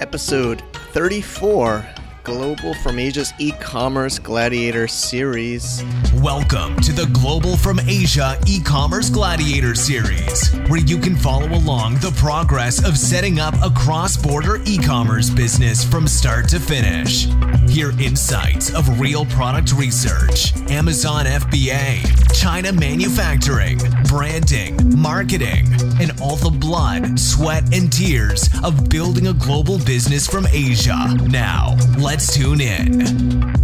episode 34 Global from Asia's e commerce gladiator series. Welcome to the Global from Asia e commerce gladiator series, where you can follow along the progress of setting up a cross border e commerce business from start to finish. Hear insights of real product research, Amazon FBA, China manufacturing, branding, marketing, and all the blood, sweat, and tears of building a global business from Asia. Now, let's tune in.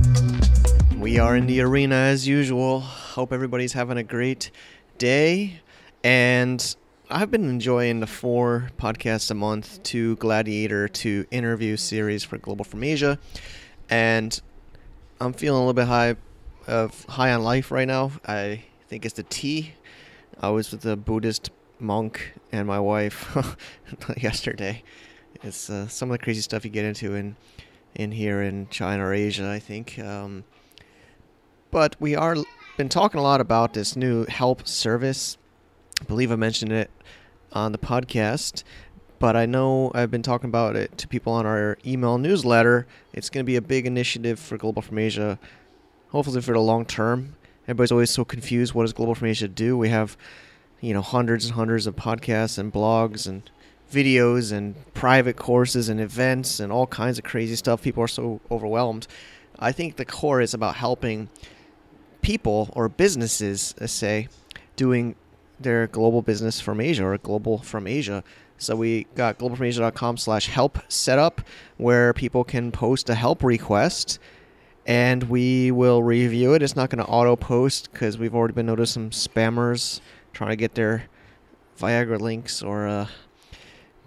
We are in the arena as usual. Hope everybody's having a great day. And I've been enjoying the four podcasts a month to Gladiator to interview series for Global from Asia. And I'm feeling a little bit high of high on life right now. I think it's the tea. I was with a Buddhist monk and my wife yesterday. It's uh, some of the crazy stuff you get into in in here in China or Asia, I think. Um, but we are been talking a lot about this new help service. I believe I mentioned it on the podcast, but I know I've been talking about it to people on our email newsletter. It's going to be a big initiative for Global from Asia, hopefully for the long term. Everybody's always so confused. What does Global from Asia do? We have, you know, hundreds and hundreds of podcasts and blogs and videos and private courses and events and all kinds of crazy stuff. People are so overwhelmed. I think the core is about helping people or businesses, uh, say, doing their global business from Asia or global from Asia. So we got globalfromasia.com slash help set where people can post a help request and we will review it. It's not going to auto post because we've already been noticing some spammers trying to get their Viagra links or uh,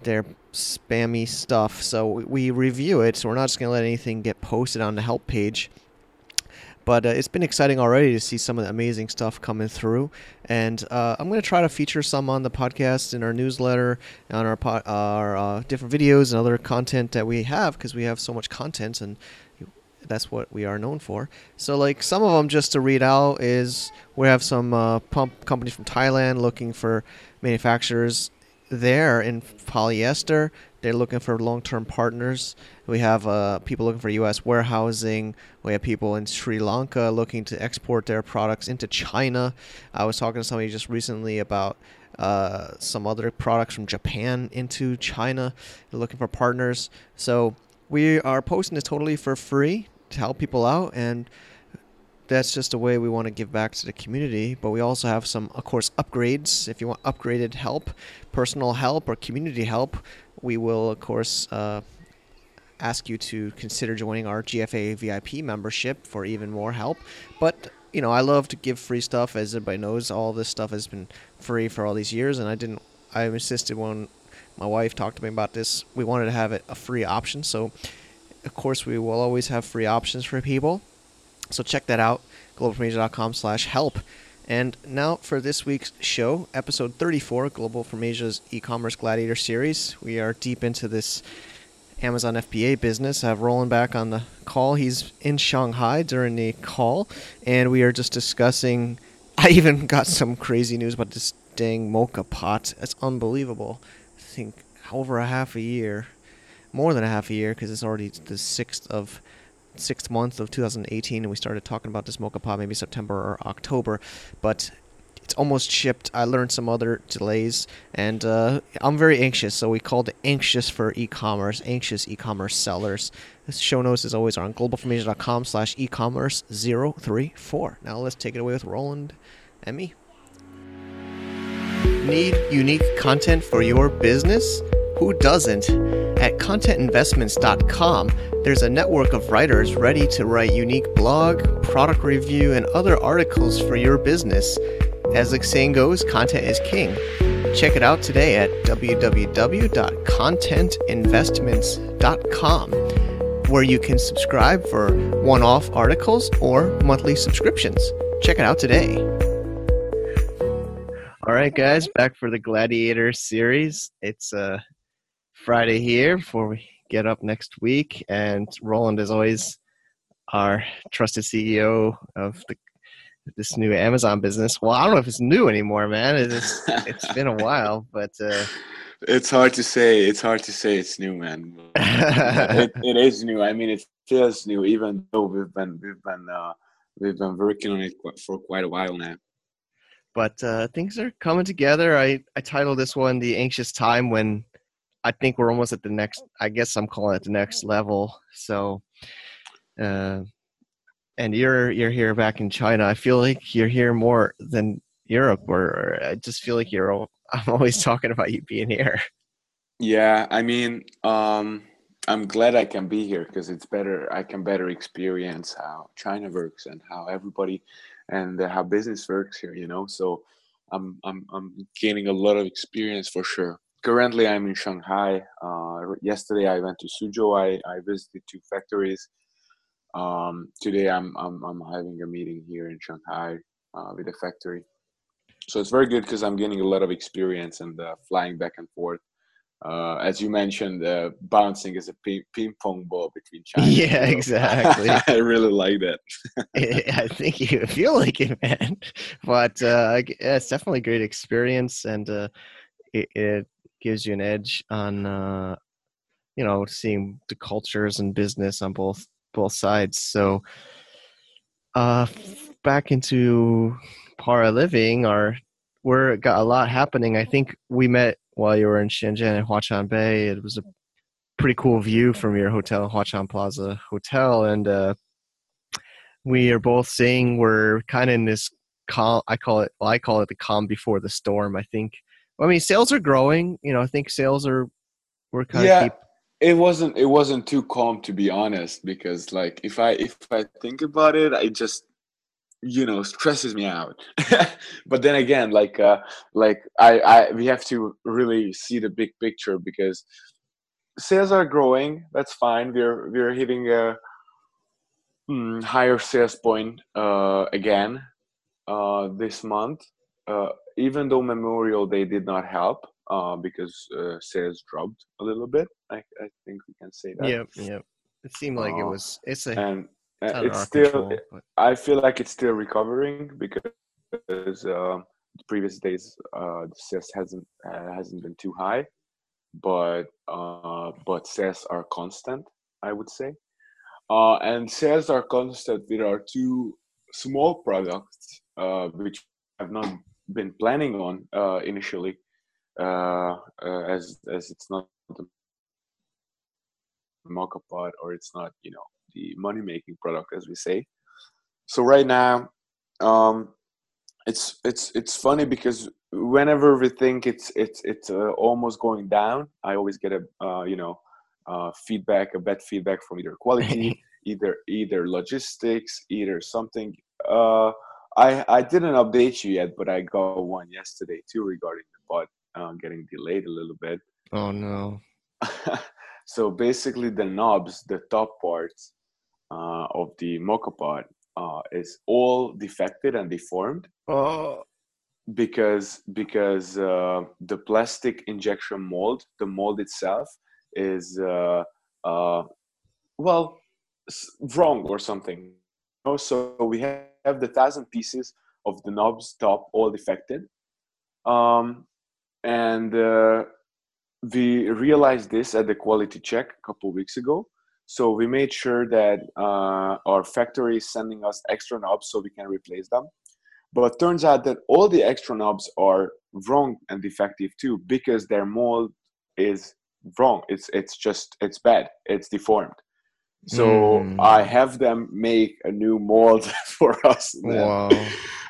their spammy stuff. So we review it. So we're not just going to let anything get posted on the help page. But uh, it's been exciting already to see some of the amazing stuff coming through. And uh, I'm going to try to feature some on the podcast, in our newsletter, on our, po- our uh, different videos and other content that we have because we have so much content and that's what we are known for. So, like some of them, just to read out, is we have some uh, pump companies from Thailand looking for manufacturers there in polyester. They're looking for long-term partners. We have uh, people looking for U.S. warehousing. We have people in Sri Lanka looking to export their products into China. I was talking to somebody just recently about uh, some other products from Japan into China. They're looking for partners. So we are posting this totally for free to help people out and that's just a way we want to give back to the community. But we also have some, of course, upgrades. If you want upgraded help, personal help, or community help, we will, of course, uh, ask you to consider joining our GFA VIP membership for even more help. But you know, I love to give free stuff, as everybody knows. All this stuff has been free for all these years, and I didn't. I insisted when my wife talked to me about this, we wanted to have it a free option. So, of course, we will always have free options for people. So check that out, globalfromasia.com slash. And now for this week's show, episode 34, Global from Asia's e-commerce gladiator series. We are deep into this Amazon FBA business. I have Roland back on the call. He's in Shanghai during the call, and we are just discussing. I even got some crazy news about this dang mocha pot. That's unbelievable. I think over a half a year, more than a half a year, because it's already the sixth of sixth month of 2018, and we started talking about this mocha pot maybe September or October, but it's almost shipped. I learned some other delays, and uh, I'm very anxious. So we called it anxious for e-commerce, anxious e-commerce sellers. This show notes as always on globalfromasia.com slash e-commerce 034. Now let's take it away with Roland and me. Need unique content for your business? Who doesn't? At contentinvestments.com, there's a network of writers ready to write unique blog, product review, and other articles for your business. As the saying goes, content is king. Check it out today at www.contentinvestments.com, where you can subscribe for one off articles or monthly subscriptions. Check it out today. All right, guys, back for the Gladiator series. It's uh, Friday here before we get up next week. And Roland is always our trusted CEO of the this new Amazon business. Well, I don't know if it's new anymore, man. It's it's been a while, but uh, It's hard to say. It's hard to say it's new, man. it, it is new. I mean, it feels new, even though we've been we've been uh, we've been working on it for quite a while now. But uh, things are coming together. I I titled this one "The Anxious Time" when I think we're almost at the next. I guess I'm calling it the next level. So, uh, and you're you're here back in China. I feel like you're here more than Europe, or, I just feel like you're. I'm always talking about you being here. Yeah, I mean, um, I'm glad I can be here because it's better. I can better experience how China works and how everybody and how business works here. You know, so I'm I'm I'm gaining a lot of experience for sure. Currently, I'm in Shanghai. Uh, yesterday, I went to Suzhou. I, I visited two factories. Um, today, I'm, I'm I'm having a meeting here in Shanghai uh, with a factory. So it's very good because I'm getting a lot of experience and uh, flying back and forth uh, as you mentioned, uh, bouncing is a ping, ping pong ball between China. Yeah, exactly. I really like that. I think you feel like it, man. But uh, it's definitely a great experience, and uh, it, it, gives you an edge on, uh, you know, seeing the cultures and business on both both sides. So, uh, back into Paraliving, our we're got a lot happening. I think we met while you were in Shenzhen and Huaqiang Bei. It was a pretty cool view from your hotel, Huaqiang Plaza Hotel, and uh, we are both saying we're kind of in this calm. I call it. Well, I call it the calm before the storm. I think. I mean, sales are growing. You know, I think sales are. We're kind yeah, of. Keep, it wasn't. It wasn't too calm to be honest, because like if I if I think about it, I just you know stresses me out but then again like uh like i i we have to really see the big picture because sales are growing that's fine we're we're hitting a hmm, higher sales point uh again uh this month uh even though memorial day did not help uh because uh, sales dropped a little bit i i think we can say that. Yep yep. It seemed like uh, it was it's a and it's, it's still control, i feel like it's still recovering because uh, previous days uh, the sales hasn't uh, hasn't been too high but uh, but sales are constant i would say. Uh, and sales are constant There are two small products uh, which i've not been planning on uh, initially uh, uh, as as it's not the mocha pot or it's not you know the money making product, as we say. So right now, um, it's it's it's funny because whenever we think it's it's it's uh, almost going down, I always get a uh, you know uh, feedback, a bad feedback from either quality, either either logistics, either something. Uh, I I didn't update you yet, but I got one yesterday too regarding the pod uh, getting delayed a little bit. Oh no. so basically, the knobs, the top parts, uh, of the mocha pot uh, is all defected and deformed. Oh. Because because uh, the plastic injection mold, the mold itself, is uh, uh, well wrong or something. So we have the thousand pieces of the knobs top all defected, um, and uh, we realized this at the quality check a couple weeks ago so we made sure that uh, our factory is sending us extra knobs so we can replace them. But turns out that all the extra knobs are wrong and defective too because their mold is wrong. It's it's just it's bad. It's deformed. So mm. I have them make a new mold for us. Wow.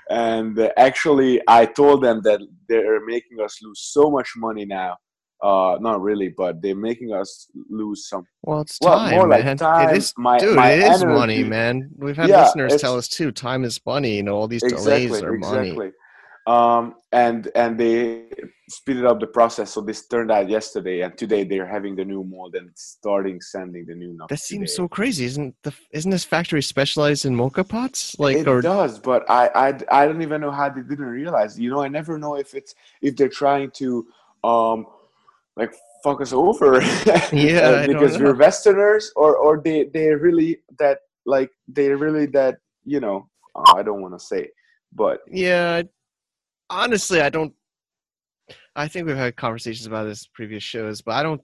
And actually, I told them that they're making us lose so much money now uh not really but they're making us lose some well it's time well, more man. like time it is my, dude my it is energy. money man we've had yeah, listeners tell us too time is money you know all these exactly, delays are exactly. money um and and they speeded up the process. So this turned out yesterday and today they're having the new mold and starting sending the new that seems today. so crazy. Isn't the isn't this factory specialized in mocha pots? Like it or... does but I, I i don't even know how they didn't realize. You know i never know if it's if they're trying to um like fuck us over. Yeah uh, because we're westerners or or they they really that like they really that you know uh, i don't want to say but yeah honestly i don't I think we've had conversations about this previous shows, but I don't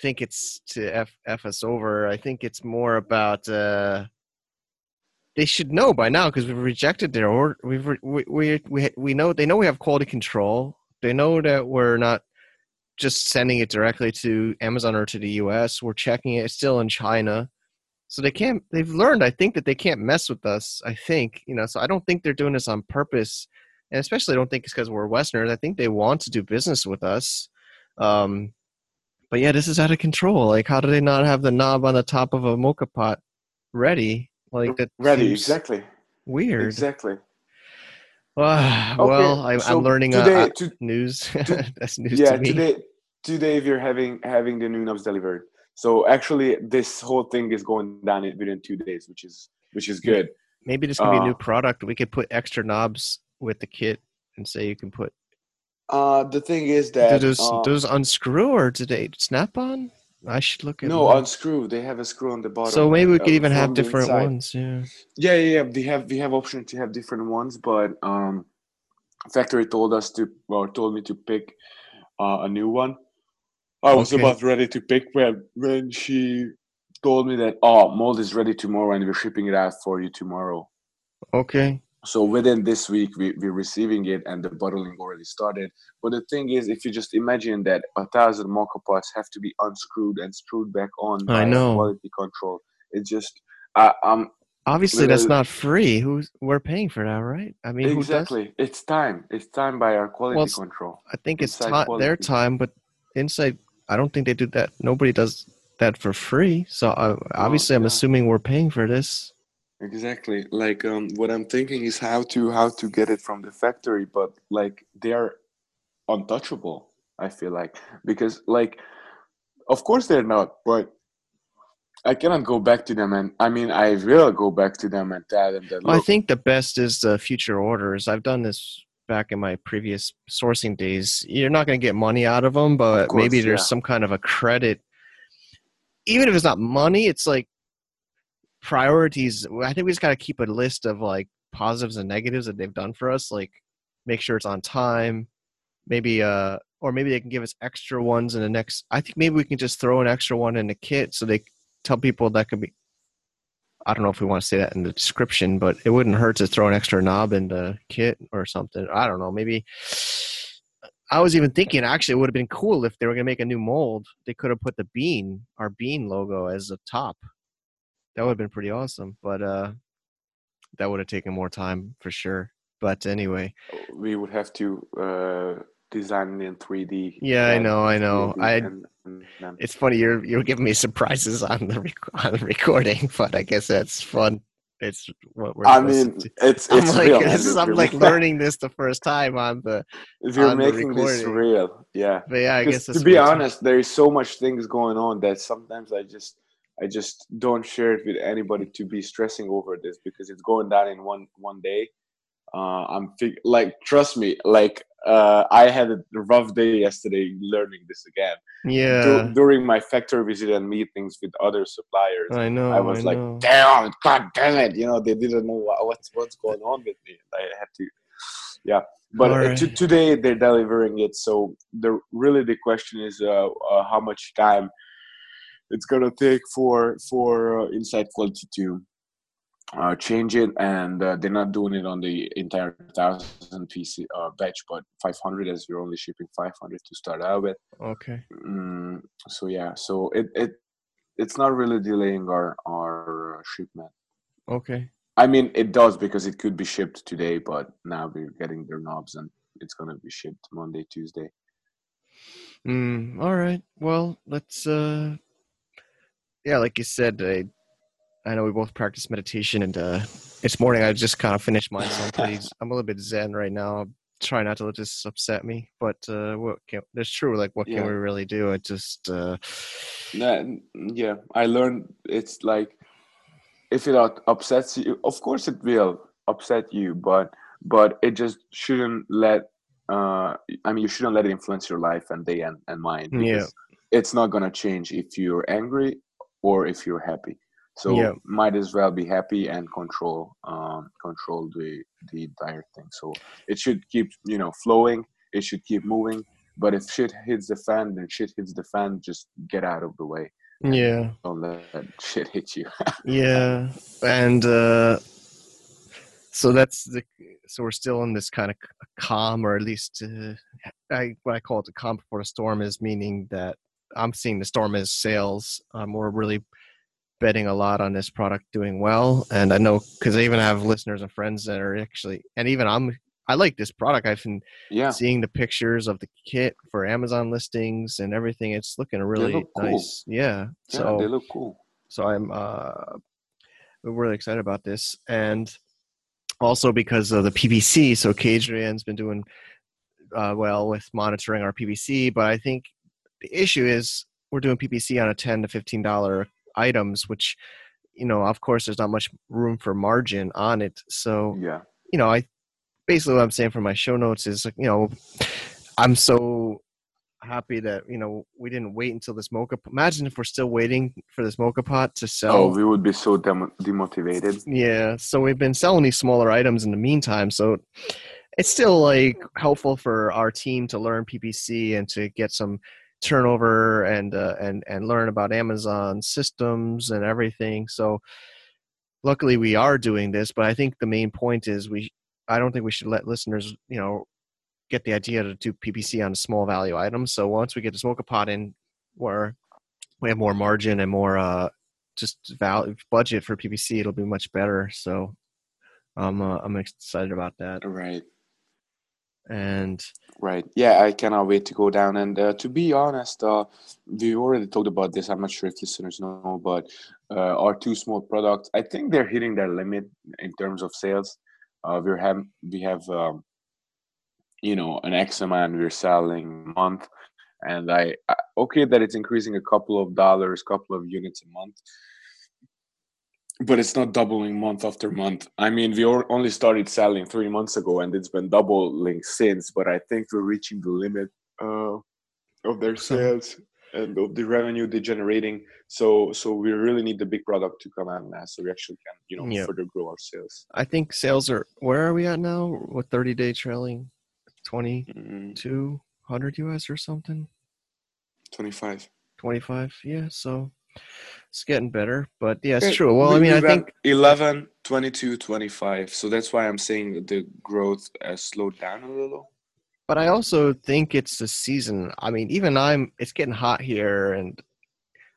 think it's to f f us over. I think it's more about uh, they should know by now because we've rejected their order. We've re- we, we we we know they know we have quality control. They know that we're not just sending it directly to Amazon or to the U.S. We're checking it. It's still in China, so they can't. They've learned, I think, that they can't mess with us. I think you know. So I don't think they're doing this on purpose, and especially I don't think it's because we're Westerners. I think they want to do business with us. Um, but yeah, this is out of control. Like, how do they not have the knob on the top of a mocha pot ready? Like that. Ready, exactly. Weird. Exactly. Ah, Okay, well, I, so I'm learning uh, today- uh, to- news. That's news yeah to me. today today we're having having the new knobs delivered so actually this whole thing is going down within two days which is which is good Maybe this could be a new uh, product. We could put extra knobs with the kit and say you can put. uh the thing is Do that those, uh, those unscrew or do they snap on? I should look at no one. unscrew they have a screw on the bottom So maybe we uh, could even have different inside. ones. Yeah. yeah yeah yeah we have we have option to have different ones but um factory told us to or told me to pick uh, a new one i was Okay. about ready to pick when when she told me that oh mold is ready tomorrow and we're shipping it out for you tomorrow Okay. So within this week we, we're receiving it and the bottling already started but the thing is if you just imagine that a thousand mocha pots have to be unscrewed and screwed back on I by know. quality control it's just I, i'm Obviously, that's not free. Who's we're paying for that, right? I mean, who does? exactly it's time it's time by our quality it's- control I think it's ti- their time, but inside, I don't think they do that. Nobody does that for free. So uh, obviously, I'm assuming we're paying for this. Exactly like um what i'm thinking is how to how to get it from the factory but like they're untouchable i feel like because like of course they're not but i cannot go back to them and i mean i will go back to them and tell them that Well, I think the best is the future orders. I've done this back in my previous sourcing days. You're not going to get money out of them, but course, maybe there's yeah. some kind of a credit. Even if it's not money, it's like priorities. I think we just got to keep a list of like positives and negatives that they've done for us. Like make sure it's on time. Maybe uh, or maybe they can give us extra ones in the next. I think maybe we can just throw an extra one in the kit so they tell people that could be I don't know if we want to say that in the description, but it wouldn't hurt to throw an extra knob in the kit or something. I don't know. Maybe I was even thinking actually it would have been cool if they were going to make a new mold. They could have put the bean, our bean logo as a top. That would have been pretty awesome, but uh, that would have taken more time for sure. But anyway, we would have to uh design in 3d Yeah, I know, I know. 3D I- and- and it's funny you're you're giving me surprises on the rec- on the recording, but I guess that's fun. It's what we're. I mean, to it's I'm it's like, real. this is. I'm like learning this the first time on the. We're making this real. Yeah. But yeah, I guess to be it's- honest, there is so much things going on that sometimes I just I just don't share it with anybody to be stressing over this because it's going down in one one day. Uh, I'm fig- like, trust me, like uh, I had a rough day yesterday learning this again. Yeah, Dur- during my factory visit and meetings with other suppliers, I know. I was like, know. damn, god damn it, you know, they didn't know what, what's what's going on with me. I had to, yeah. But uh, Alright. to, today they're delivering it, so the really the question is uh, uh, how much time it's gonna take for for uh, Inside Quality to uh, change it, and uh, they're not doing it on the entire thousand piece uh, batch, but 500 as we're only shipping 500 to start out with. Okay. Mm, so yeah, so it it it's not really delaying our our shipment. Okay. I mean, it does because it could be shipped today, but now we're getting their knobs and it's gonna be shipped Monday, Tuesday. Mm, all right. Well, let's. uh Yeah, like you said, I, I know we both practice meditation, and uh this morning I just kind of finished mine. So I'm pretty. I'm a little bit zen right now. I'm trying not to let this upset me, but uh what can? That's true. Like, what Yeah. can we really do? I just. uh Nah, yeah, I learned it's like if it upsets you, of course it will upset you, but but it just shouldn't let. Uh, I mean, you shouldn't let it influence your life and day and, and mind. Yeah. It's not gonna change if you're angry or if you're happy. So Yeah. might as well be happy and control um, control the the entire thing. So it should keep you know flowing. It should keep moving. but if shit hits the fan then shit hits the fan just get out of the way Yeah. don't let shit hit you Yeah. And uh so that's the so we're still in this kind of calm or at least uh, I what I call it the calm before the storm is meaning that I'm seeing the storm as sales. Um, we're really betting a lot on this product doing well, and I know because I even have listeners and friends that are actually, and even I'm, I like this product. I've been yeah seeing the pictures of the kit for Amazon listings and everything. It's looking really cool. nice. Yeah. yeah So they look cool so I'm uh, really excited about this, and also because of the PPC. So Cadrian's been doing uh, well with monitoring our PPC, but I think the issue is we're doing PPC on a ten to fifteen dollar items, which you know, of course, there's not much room for margin on it. So yeah you know, I basically what I'm saying for my show notes is, you know, I'm so happy that you know we didn't wait until this mocha. Imagine if we're still waiting for this mocha pot to sell. oh we would be so dem- demotivated Yeah, so we've been selling these smaller items in the meantime. So it's still like helpful for our team to learn PPC and to get some turnover and uh, and and learn about Amazon systems and everything. So luckily we are doing this, but I think the main point is we I don't think we should let listeners, you know, get the idea to do PPC on small value items. So once we get the mocha pot in where we have more margin and more uh just value budget for PPC, it'll be much better. So I'm uh, I'm excited about that. right And Right. Yeah, I cannot wait to go down. And uh, to be honest, uh, we already talked about this. I'm not sure if listeners know, but uh, our two small products, I think they're hitting their limit in terms of sales. Uh, we have we have um, you know an X amount we're selling a month, and I, I okay that it's increasing a couple of dollars, couple of units a month, but it's not doubling month after month. I mean, we only started selling three months ago, and it's been doubling since. But I think we're reaching the limit uh, of their sales and of the revenue they're generating. So, so we really need the big product to come out now, so we actually can, you know, Yep. further grow our sales. I think sales are where are we at now? What 30 day trailing? Twenty two hundred Mm, 200 US or something? Twenty-five. 25. Yeah, so it's getting better, but yeah, it's true. Well, I mean, I we think 11, 22, 25. So that's why I'm saying the growth has slowed down a little. but I also think it's the season. I mean, even I'm it's getting hot here and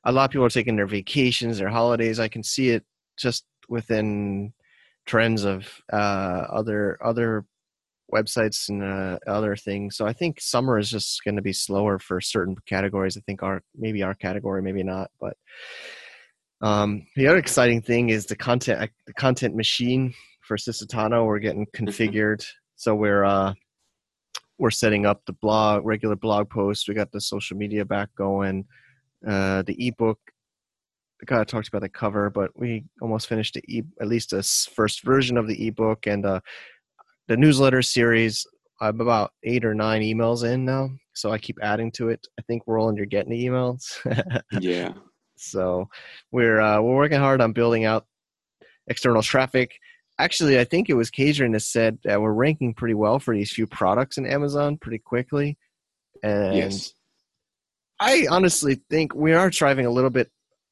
a lot of people are taking their vacations, their holidays. I can see it just within trends of uh, other other websites and uh, other things. So I think summer is just going to be slower for certain categories. I think our maybe our category, maybe not. But um, the other exciting thing is the content the content machine for Sisitano. We're getting configured, so we're uh, we're setting up the blog regular blog posts. We got the social media back going. Uh, the ebook I kind of talked about the cover, but we almost finished the e- at least a first version of the ebook and uh, the newsletter series. I'm about eight or nine emails in now, so I keep adding to it. I think Roland, you're getting the emails. Yeah. so we're uh, we're working hard on building out external traffic. Actually, I think it was Cadrian that said that we're ranking pretty well for these few products in Amazon pretty quickly, and yes. I honestly think we are driving a little bit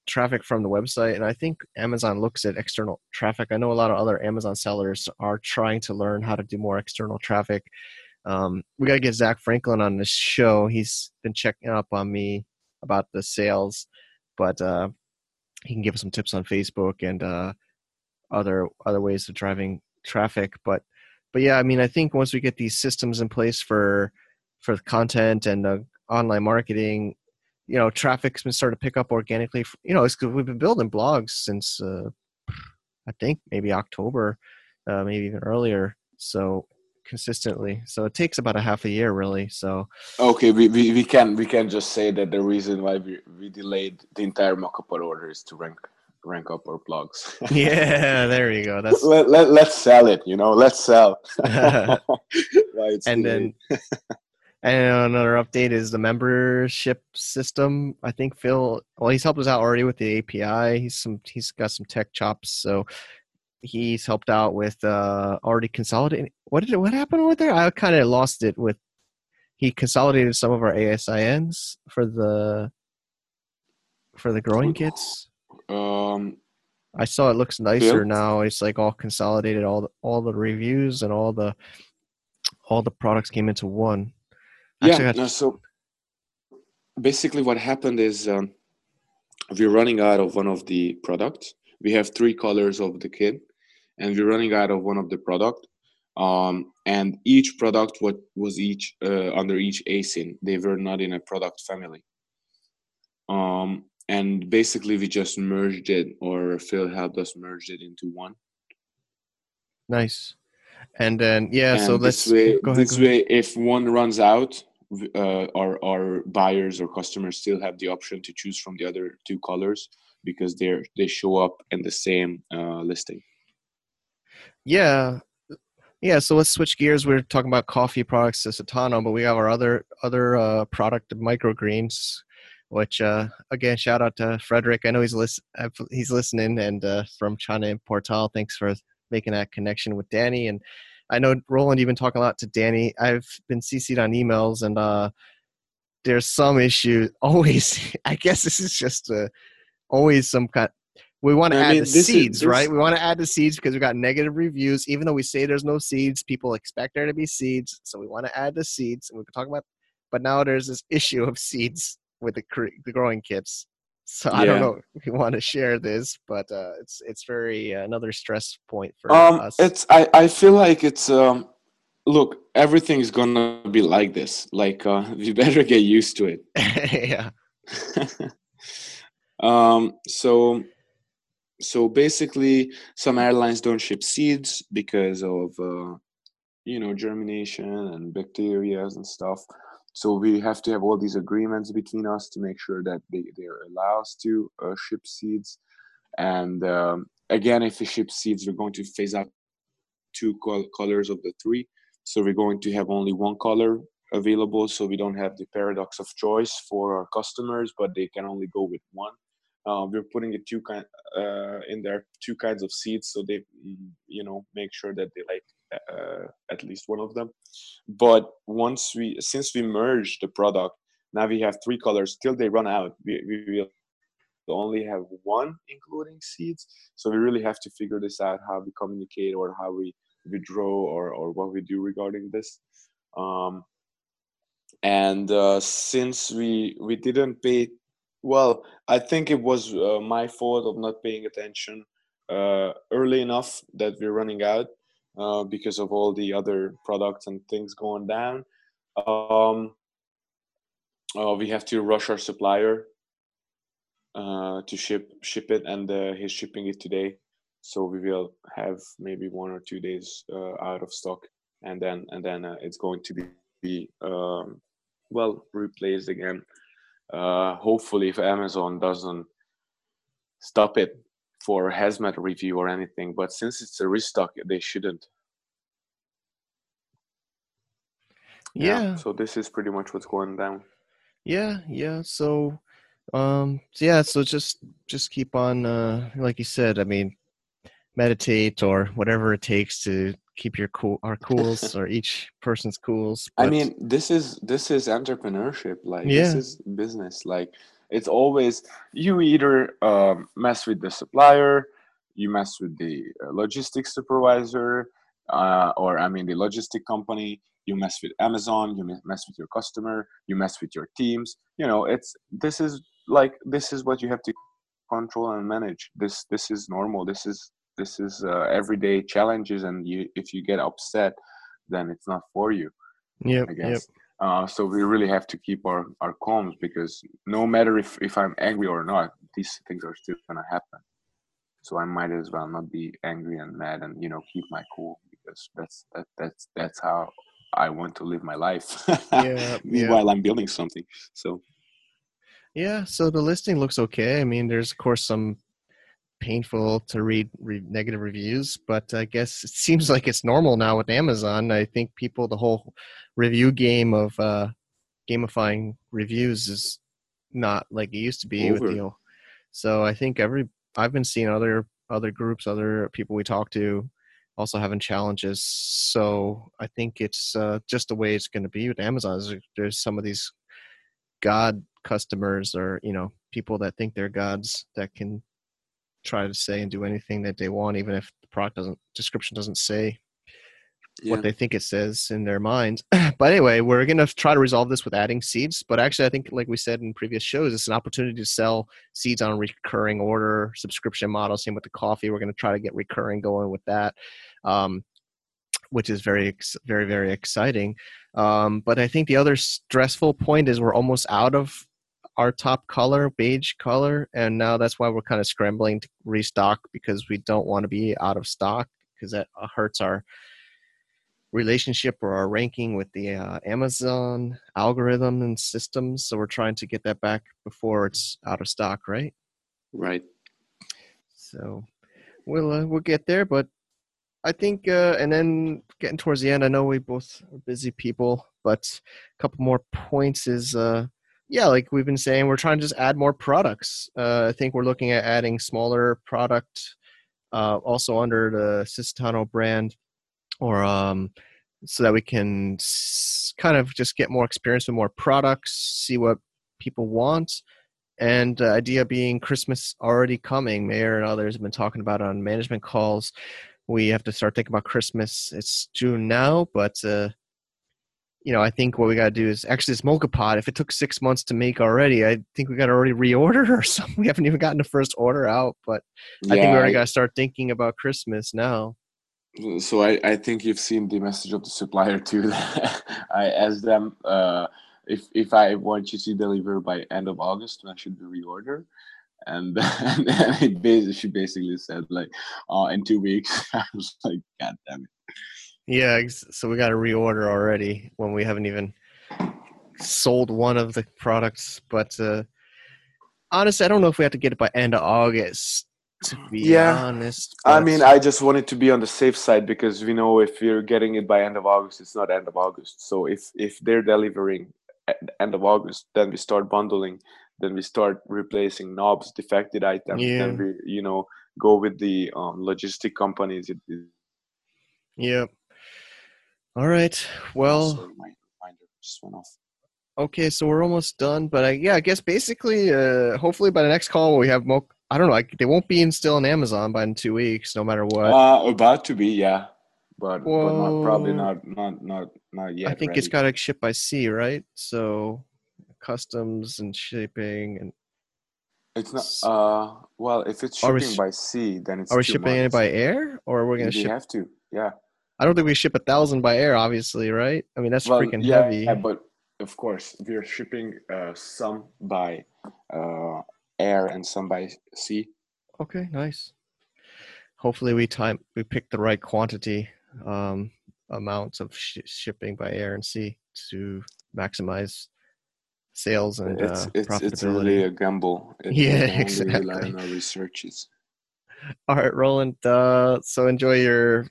traffic from the website, and I think Amazon looks at external traffic. I know a lot of other Amazon sellers are trying to learn how to do more external traffic. Um, we got to get Zach Franklin on this show. He's been checking up on me about the sales, but uh, he can give us some tips on Facebook and uh, other other ways of driving traffic. But but yeah, I mean, I think once we get these systems in place for for content and online marketing, you know, traffic's been starting to pick up organically. You know, it's 'cause we've been building blogs since uh, I think maybe October, uh, maybe even earlier. So consistently. So it takes about a half a year, really. So Okay, we, we, we can we can just say that the reason why we, we delayed the entire mockup order is to rank rank up our blogs. yeah, there you go. That's let, let, let's sell it, you know, let's sell. And then and another update is the membership system. I think Phil, well, he's helped us out already with the API. He's some, he's got some tech chops, so he's helped out with uh already consolidating. What did it, what happened over there? I kind of lost it with he consolidated some of our ASINs for the for the growing kits. Um, I saw it looks nicer now. It's like all consolidated, all the, all the reviews and all the all the products came into one. Actually, yeah. No, so basically, what happened is um, we're running out of one of the products. We have three colors of the kit, and we're running out of one of the product. Um, and each product what was each uh, under each ASIN. They were not in a product family. Um, and basically, we just merged it, or Phil helped us merge it into one. Nice. And then yeah, so let's this way, go ahead. this go way, if one runs out, uh, our our buyers or customers still have the option to choose from the other two colors because they're they show up in the same uh, listing. Yeah. Yeah, so let's switch gears. We're talking about coffee products to Satano, but we have our other other uh, product, microgreens, which uh, again, shout out to Frederick. I know he's list- he's listening, and uh, from China Portal. Thanks for making that connection with Danny. And I know Roland, you've been talking a lot to Danny. I've been CC'd on emails, and uh, there's some issue. Always, I guess this is just uh, always some kind. We want to I add mean, the this is- seeds, this- right? We want to add the seeds because we got negative reviews. Even though we say there's no seeds, people expect there to be seeds, so we want to add the seeds. And we can talk about, but now there's this issue of seeds with the the growing kits. So I don't know if you want to share this, but uh, it's it's very uh, another stress point for Um, us. it's I I feel like it's um, look everything's gonna be like this. Like uh, we better get used to it. yeah, um, so so basically some airlines don't ship seeds because of uh, you know germination and bacteria and stuff so we have to have all these agreements between us to make sure that they, they allow us to uh, ship seeds. And um, again if we ship seeds we're going to phase out two col- colors of the three. So we're going to have only one color available so we don't have the paradox of choice for our customers but they can only go with one. Uh, we're putting it two kind uh, in there two kinds of seeds so they mm, you know make sure that they like uh, at least one of them. But once we since we merged the product now we have three colors. Till they run out we, we will only have one including seeds. So we really have to figure this out how we communicate or how we withdraw or, or what we do regarding this. Um, and uh, since we we didn't pay well i think it was uh, my fault of not paying attention uh, early enough that we're running out uh, because of all the other products and things going down. Um, uh, we have to rush our supplier uh, to ship ship it and uh, he's shipping it today. So we will have maybe one or two days uh, out of stock and then and then it's going to be, be um, well replaced again. Hopefully if amazon doesn't stop it for hazmat review or anything but since it's a restock they shouldn't yeah, so this is pretty much what's going down yeah, yeah. So, um, so yeah, so just just keep on, uh, like you said. I mean, meditate or whatever it takes to keep your cool, our cools or each person's cools. I mean, this is this is entrepreneurship. Like Yeah. this is business. Like it's always you either um, mess with the supplier, you mess with the uh, logistics supervisor, uh, or I mean the logistic company. You mess with Amazon. You mess with your customer. You mess with your teams. You know, it's this is like this is what you have to control and manage. This this is normal. This is this is uh, everyday challenges, and you if you get upset, then it's not for you. Yeah. I yep. Uh, so we really have to keep our, our calms because no matter if, if I'm angry or not, these things are still gonna happen. So I might as well not be angry and mad and you know keep my cool because that's that that's that's how I want to live my life. Yeah, Meanwhile, I'm building something. So Yeah, so the listing looks okay. I mean, there's of course some painful to read re- negative reviews, but I guess it seems like it's normal now with Amazon. I think people, the whole review game of uh, gamifying reviews is not like it used to be with you. So I think every I've been seeing other other groups, other people we talk to, also having challenges. So I think it's uh, just the way it's going to be with Amazon. There's some of these god customers or you know people that think they're gods that can try to say and do anything that they want, even if the product doesn't description doesn't say yeah. what they think it says in their mind. but anyway, we're going to try to resolve this with adding seeds. But actually, I think, like we said in previous shows, it's an opportunity to sell seeds on a recurring order subscription model. Same with the coffee. We're going to try to get recurring going with that. Um, which is very, very, very exciting. Um, but I think the other stressful point is we're almost out of our top color, beige color, and now that's why we're kind of scrambling to restock because we don't want to be out of stock because that uh, hurts our relationship or our ranking with the uh, Amazon algorithm and systems. So we're trying to get that back before it's out of stock, right? Right. So we'll uh, we'll get there, but I think, uh, and then getting towards the end, I know we both are busy people, but a couple more points is, uh, yeah, like we've been saying, we're trying to just add more products. Uh, I think we're looking at adding smaller product, uh, also under the Sisitano brand, or um, so that we can s- kind of just get more experience with more products, see what people want. And the idea being Christmas already coming. Mayor and others have been talking about on management calls. We have to start thinking about Christmas. It's June now, but uh, you know, I think what we got to do is actually this mocha pot. If it took six months to make already, I think we got to already reorder or something. We haven't even gotten the first order out, but yeah, I think we already got to start thinking about Christmas now so I, I think you've seen the message of the supplier too. I asked them uh, if if I want you to deliver by end of August, I should reorder. And, and it basically, she basically said like, uh, in two weeks. I was like, God damn it. Yeah, so we got to reorder already when we haven't even sold one of the products. But uh, honestly, I don't know if we have to get it by end of August to be yeah. honest. But... I mean, I just wanted to be on the safe side because we know if you're getting it by end of August, it's not end of August. So if if they're delivering at end of August, then we start bundling, then we start replacing knobs, defected items, yeah. then we you know go with the um, logistic companies. It, it... Yep. All right. Well. Sorry, my reminder just went off. Okay, so we're almost done, but I, yeah, I guess basically, uh, hopefully by the next call we have more I don't know. Like they won't be in still in Amazon by in two weeks, no matter what. Uh, about to be, yeah, but, but not, probably not not not not yet. I think ready. it's got to ship by sea, right? So customs and shipping and. It's not. Uh, well, if it's shipping by sea, then it's. Are we shipping months. it by air, or are we going to ship? have to, yeah. I don't think we ship a thousand by air, obviously, right? I mean, that's well, freaking yeah, heavy. Yeah, but of course, we're shipping uh, some by uh, air and some by sea. Okay, nice. Hopefully, we time we pick the right quantity um, amounts of sh- shipping by air and sea to maximize sales and it's, uh, it's, profitability. It's really a gamble. It, yeah, exactly. Rely on our researches. All right, Roland. Uh, so enjoy your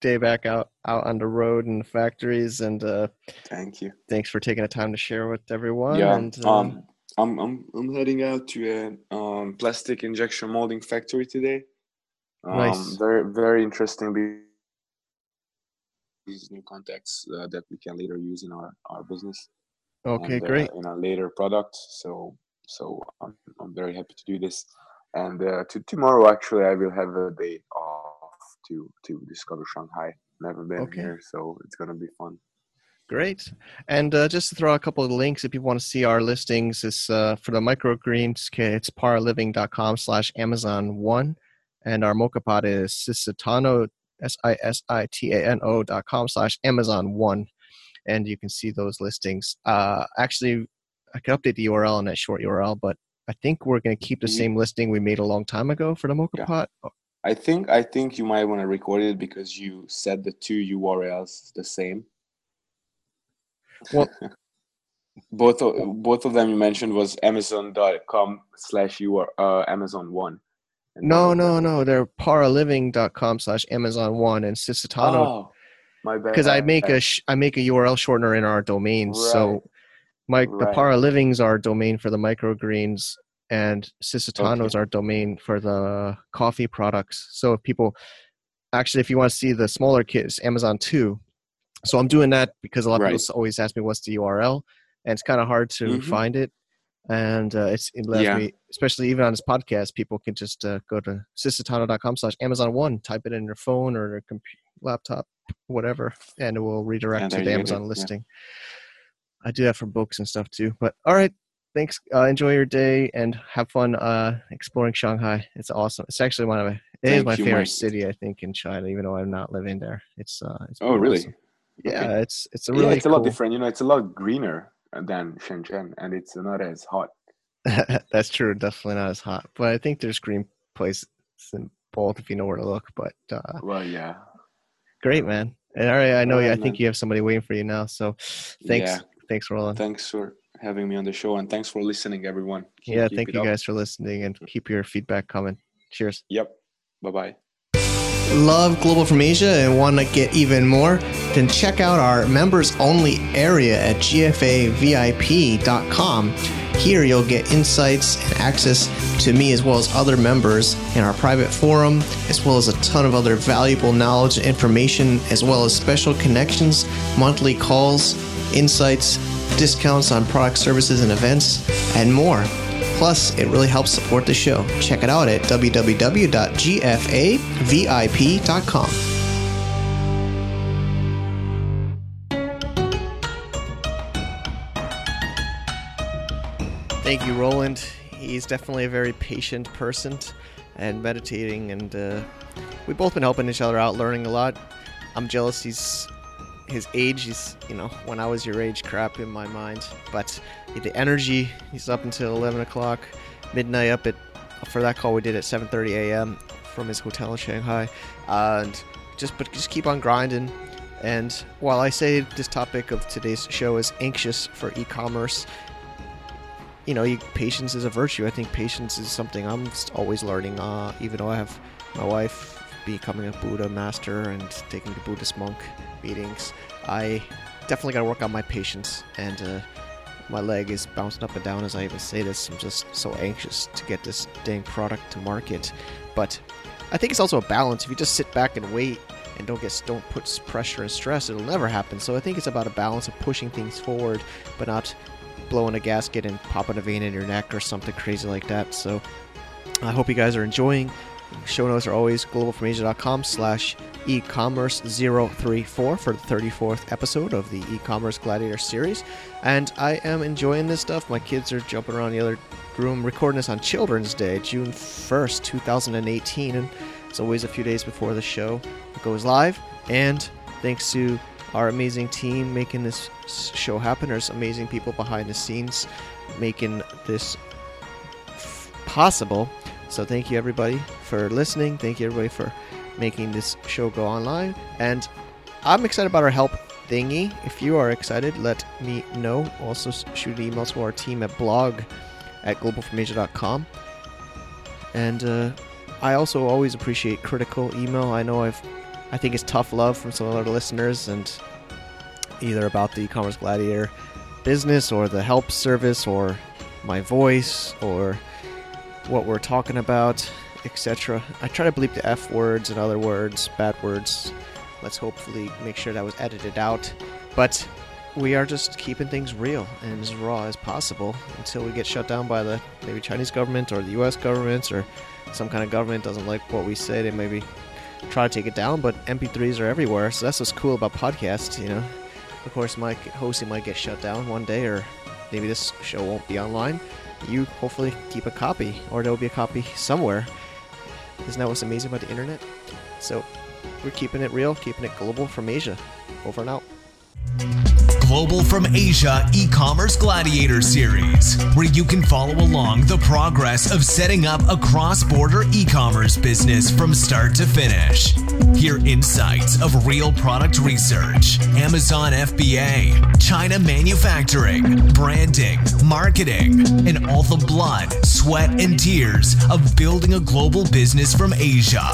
day back out out on the road and the factories, and uh, thank you. Thanks for taking the time to share with everyone. Yeah. And, um, um I'm I'm I'm heading out to a um, plastic injection molding factory today. Um, nice. Very very interesting. These new contacts uh, that we can later use in our our business. Okay, and, uh, great. in a later product. So so I'm I'm very happy to do this. And uh, to tomorrow, actually, I will have a day off to to discover Shanghai. Never been okay. here, so it's gonna be fun. Great. And uh, just to throw a couple of links if you want to see our listings, is uh, for the microgreens kit, it's paraliving.com slash Amazon one. And our mocha pot is sisitano, S-I-S-I-T-A-N-O dot com slash Amazon one. And you can see those listings. Uh, actually, I can update the URL on that short URL, but I think we're going to keep the mm-hmm. same listing we made a long time ago for the mocha yeah. pot. I think I think you might want to record it because you said the two URLs the same. Well, both of both of them you mentioned was Amazon.com slash you uh, Amazon one. No, no, no. They're paraliving.com slash Amazon one and Sisitano. Oh, my bad. Because I make a sh- I make a URL shortener in our domain, right. so my right. the Paralivings are domain for the microgreens and Sisitano okay. our domain for the coffee products. So if people actually, if you want to see the smaller kits, Amazon two. So I'm doing that because a lot of people always ask me what's the URL, and it's kind of hard to Mhm. find it. And uh, it's it allows Yeah. me, especially even on this podcast, people can just uh, go to sisitano.com slash Amazon one, type it in your phone or your computer, laptop, whatever, and it will redirect Yeah, to the Amazon yeah. listing. I do that for books and stuff too. But all right, thanks. Uh, enjoy your day and have fun uh, exploring Shanghai. It's awesome. It's actually one of my it is Thank my favorite Mike. city. I think in China, even though I'm not living there. It's uh, it's Oh, really? awesome. Yeah, Okay. it's it's a really yeah, it's a lot different. You know, it's a lot greener than Shenzhen, and it's not as hot. That's true. Definitely not as hot, but I think there's green places in both if you know where to look. But uh, Well, yeah. great, man. And all right, I know. All you I right, think you have somebody waiting for you now. So thanks, Yeah. thanks, Roland. Thanks for having me on the show, and thanks for listening, everyone. Keep- yeah, keep thank you up. guys for listening and keep your feedback coming. Cheers. Yep. Bye bye. love Global from Asia and want to get even more, then check out our members only area at gfavip.com. Here you'll get insights and access to me as well as other members in our private forum, as well as a ton of other valuable knowledge and information, as well as special connections, monthly calls, insights, discounts on product services and events, and more. Plus, it really helps support the show. Check it out at www.gfavip.com. Thank you, Roland. He's definitely a very patient person and meditating, and uh, we've both been helping each other out, learning a lot. I'm jealous he's his age. He's, you know, when I was your age, crap in my mind. But the energy, he's up until 11 o'clock, midnight up at for that call we did at 7:30 a.m. from his hotel in Shanghai, and just but just keep on grinding. And while I say this topic of today's show is anxious for e-commerce, you know, you, patience is a virtue. I think patience is something I'm always learning. Uh, even though I have my wife becoming a Buddha master and taking the Buddhist monk meetings, I definitely got to work on my patience. And uh, my leg is bouncing up and down as I even say this. I'm just so anxious to get this dang product to market. But I think it's also a balance. If you just sit back and wait and don't get don't put pressure and stress, it'll never happen. So I think it's about a balance of pushing things forward, but not blowing a gasket and popping a vein in your neck or something crazy like that. So I hope you guys are enjoying. Show notes are always globalfromasia.com slash e-commerce 034 for the 34th episode of the e-commerce gladiator series. And I am enjoying this stuff. My kids are jumping around the other room recording this on Children's Day, June 1st, 2018. And it's always a few days before the show goes live. And thanks to our amazing team making this show happen. There's amazing people behind the scenes making this f- possible. So thank you everybody for listening. Thank you everybody for making this show go online. And I'm excited about our help thingy. If you are excited, let me know. Also shoot an email to our team at blog at globalfromasia.com. And uh, I also always appreciate critical email. I know I've I think it's tough love from some of our listeners and either about the e-commerce gladiator business or the help service or my voice or what we're talking about, etc. I try to bleep the F words and other words, bad words. Let's hopefully make sure that was edited out. But we are just keeping things real and as raw as possible until we get shut down by the maybe Chinese government or the US government or some kind of government doesn't like what we say. They maybe try to take it down, but MP3s are everywhere, so that's what's cool about podcasts, you know. Of course, my hosting might get shut down one day, or maybe this show won't be online. You hopefully keep a copy, or there'll be a copy somewhere. Isn't that what's amazing about the internet? So, we're keeping it real, keeping it global from Asia. Over and out. Global from Asia e-commerce gladiator series, where you can follow along the progress of setting up a cross-border e-commerce business from start to finish. Hear insights of real product research, Amazon FBA, China manufacturing, branding, marketing, and all the blood, sweat, and tears of building a global business from Asia.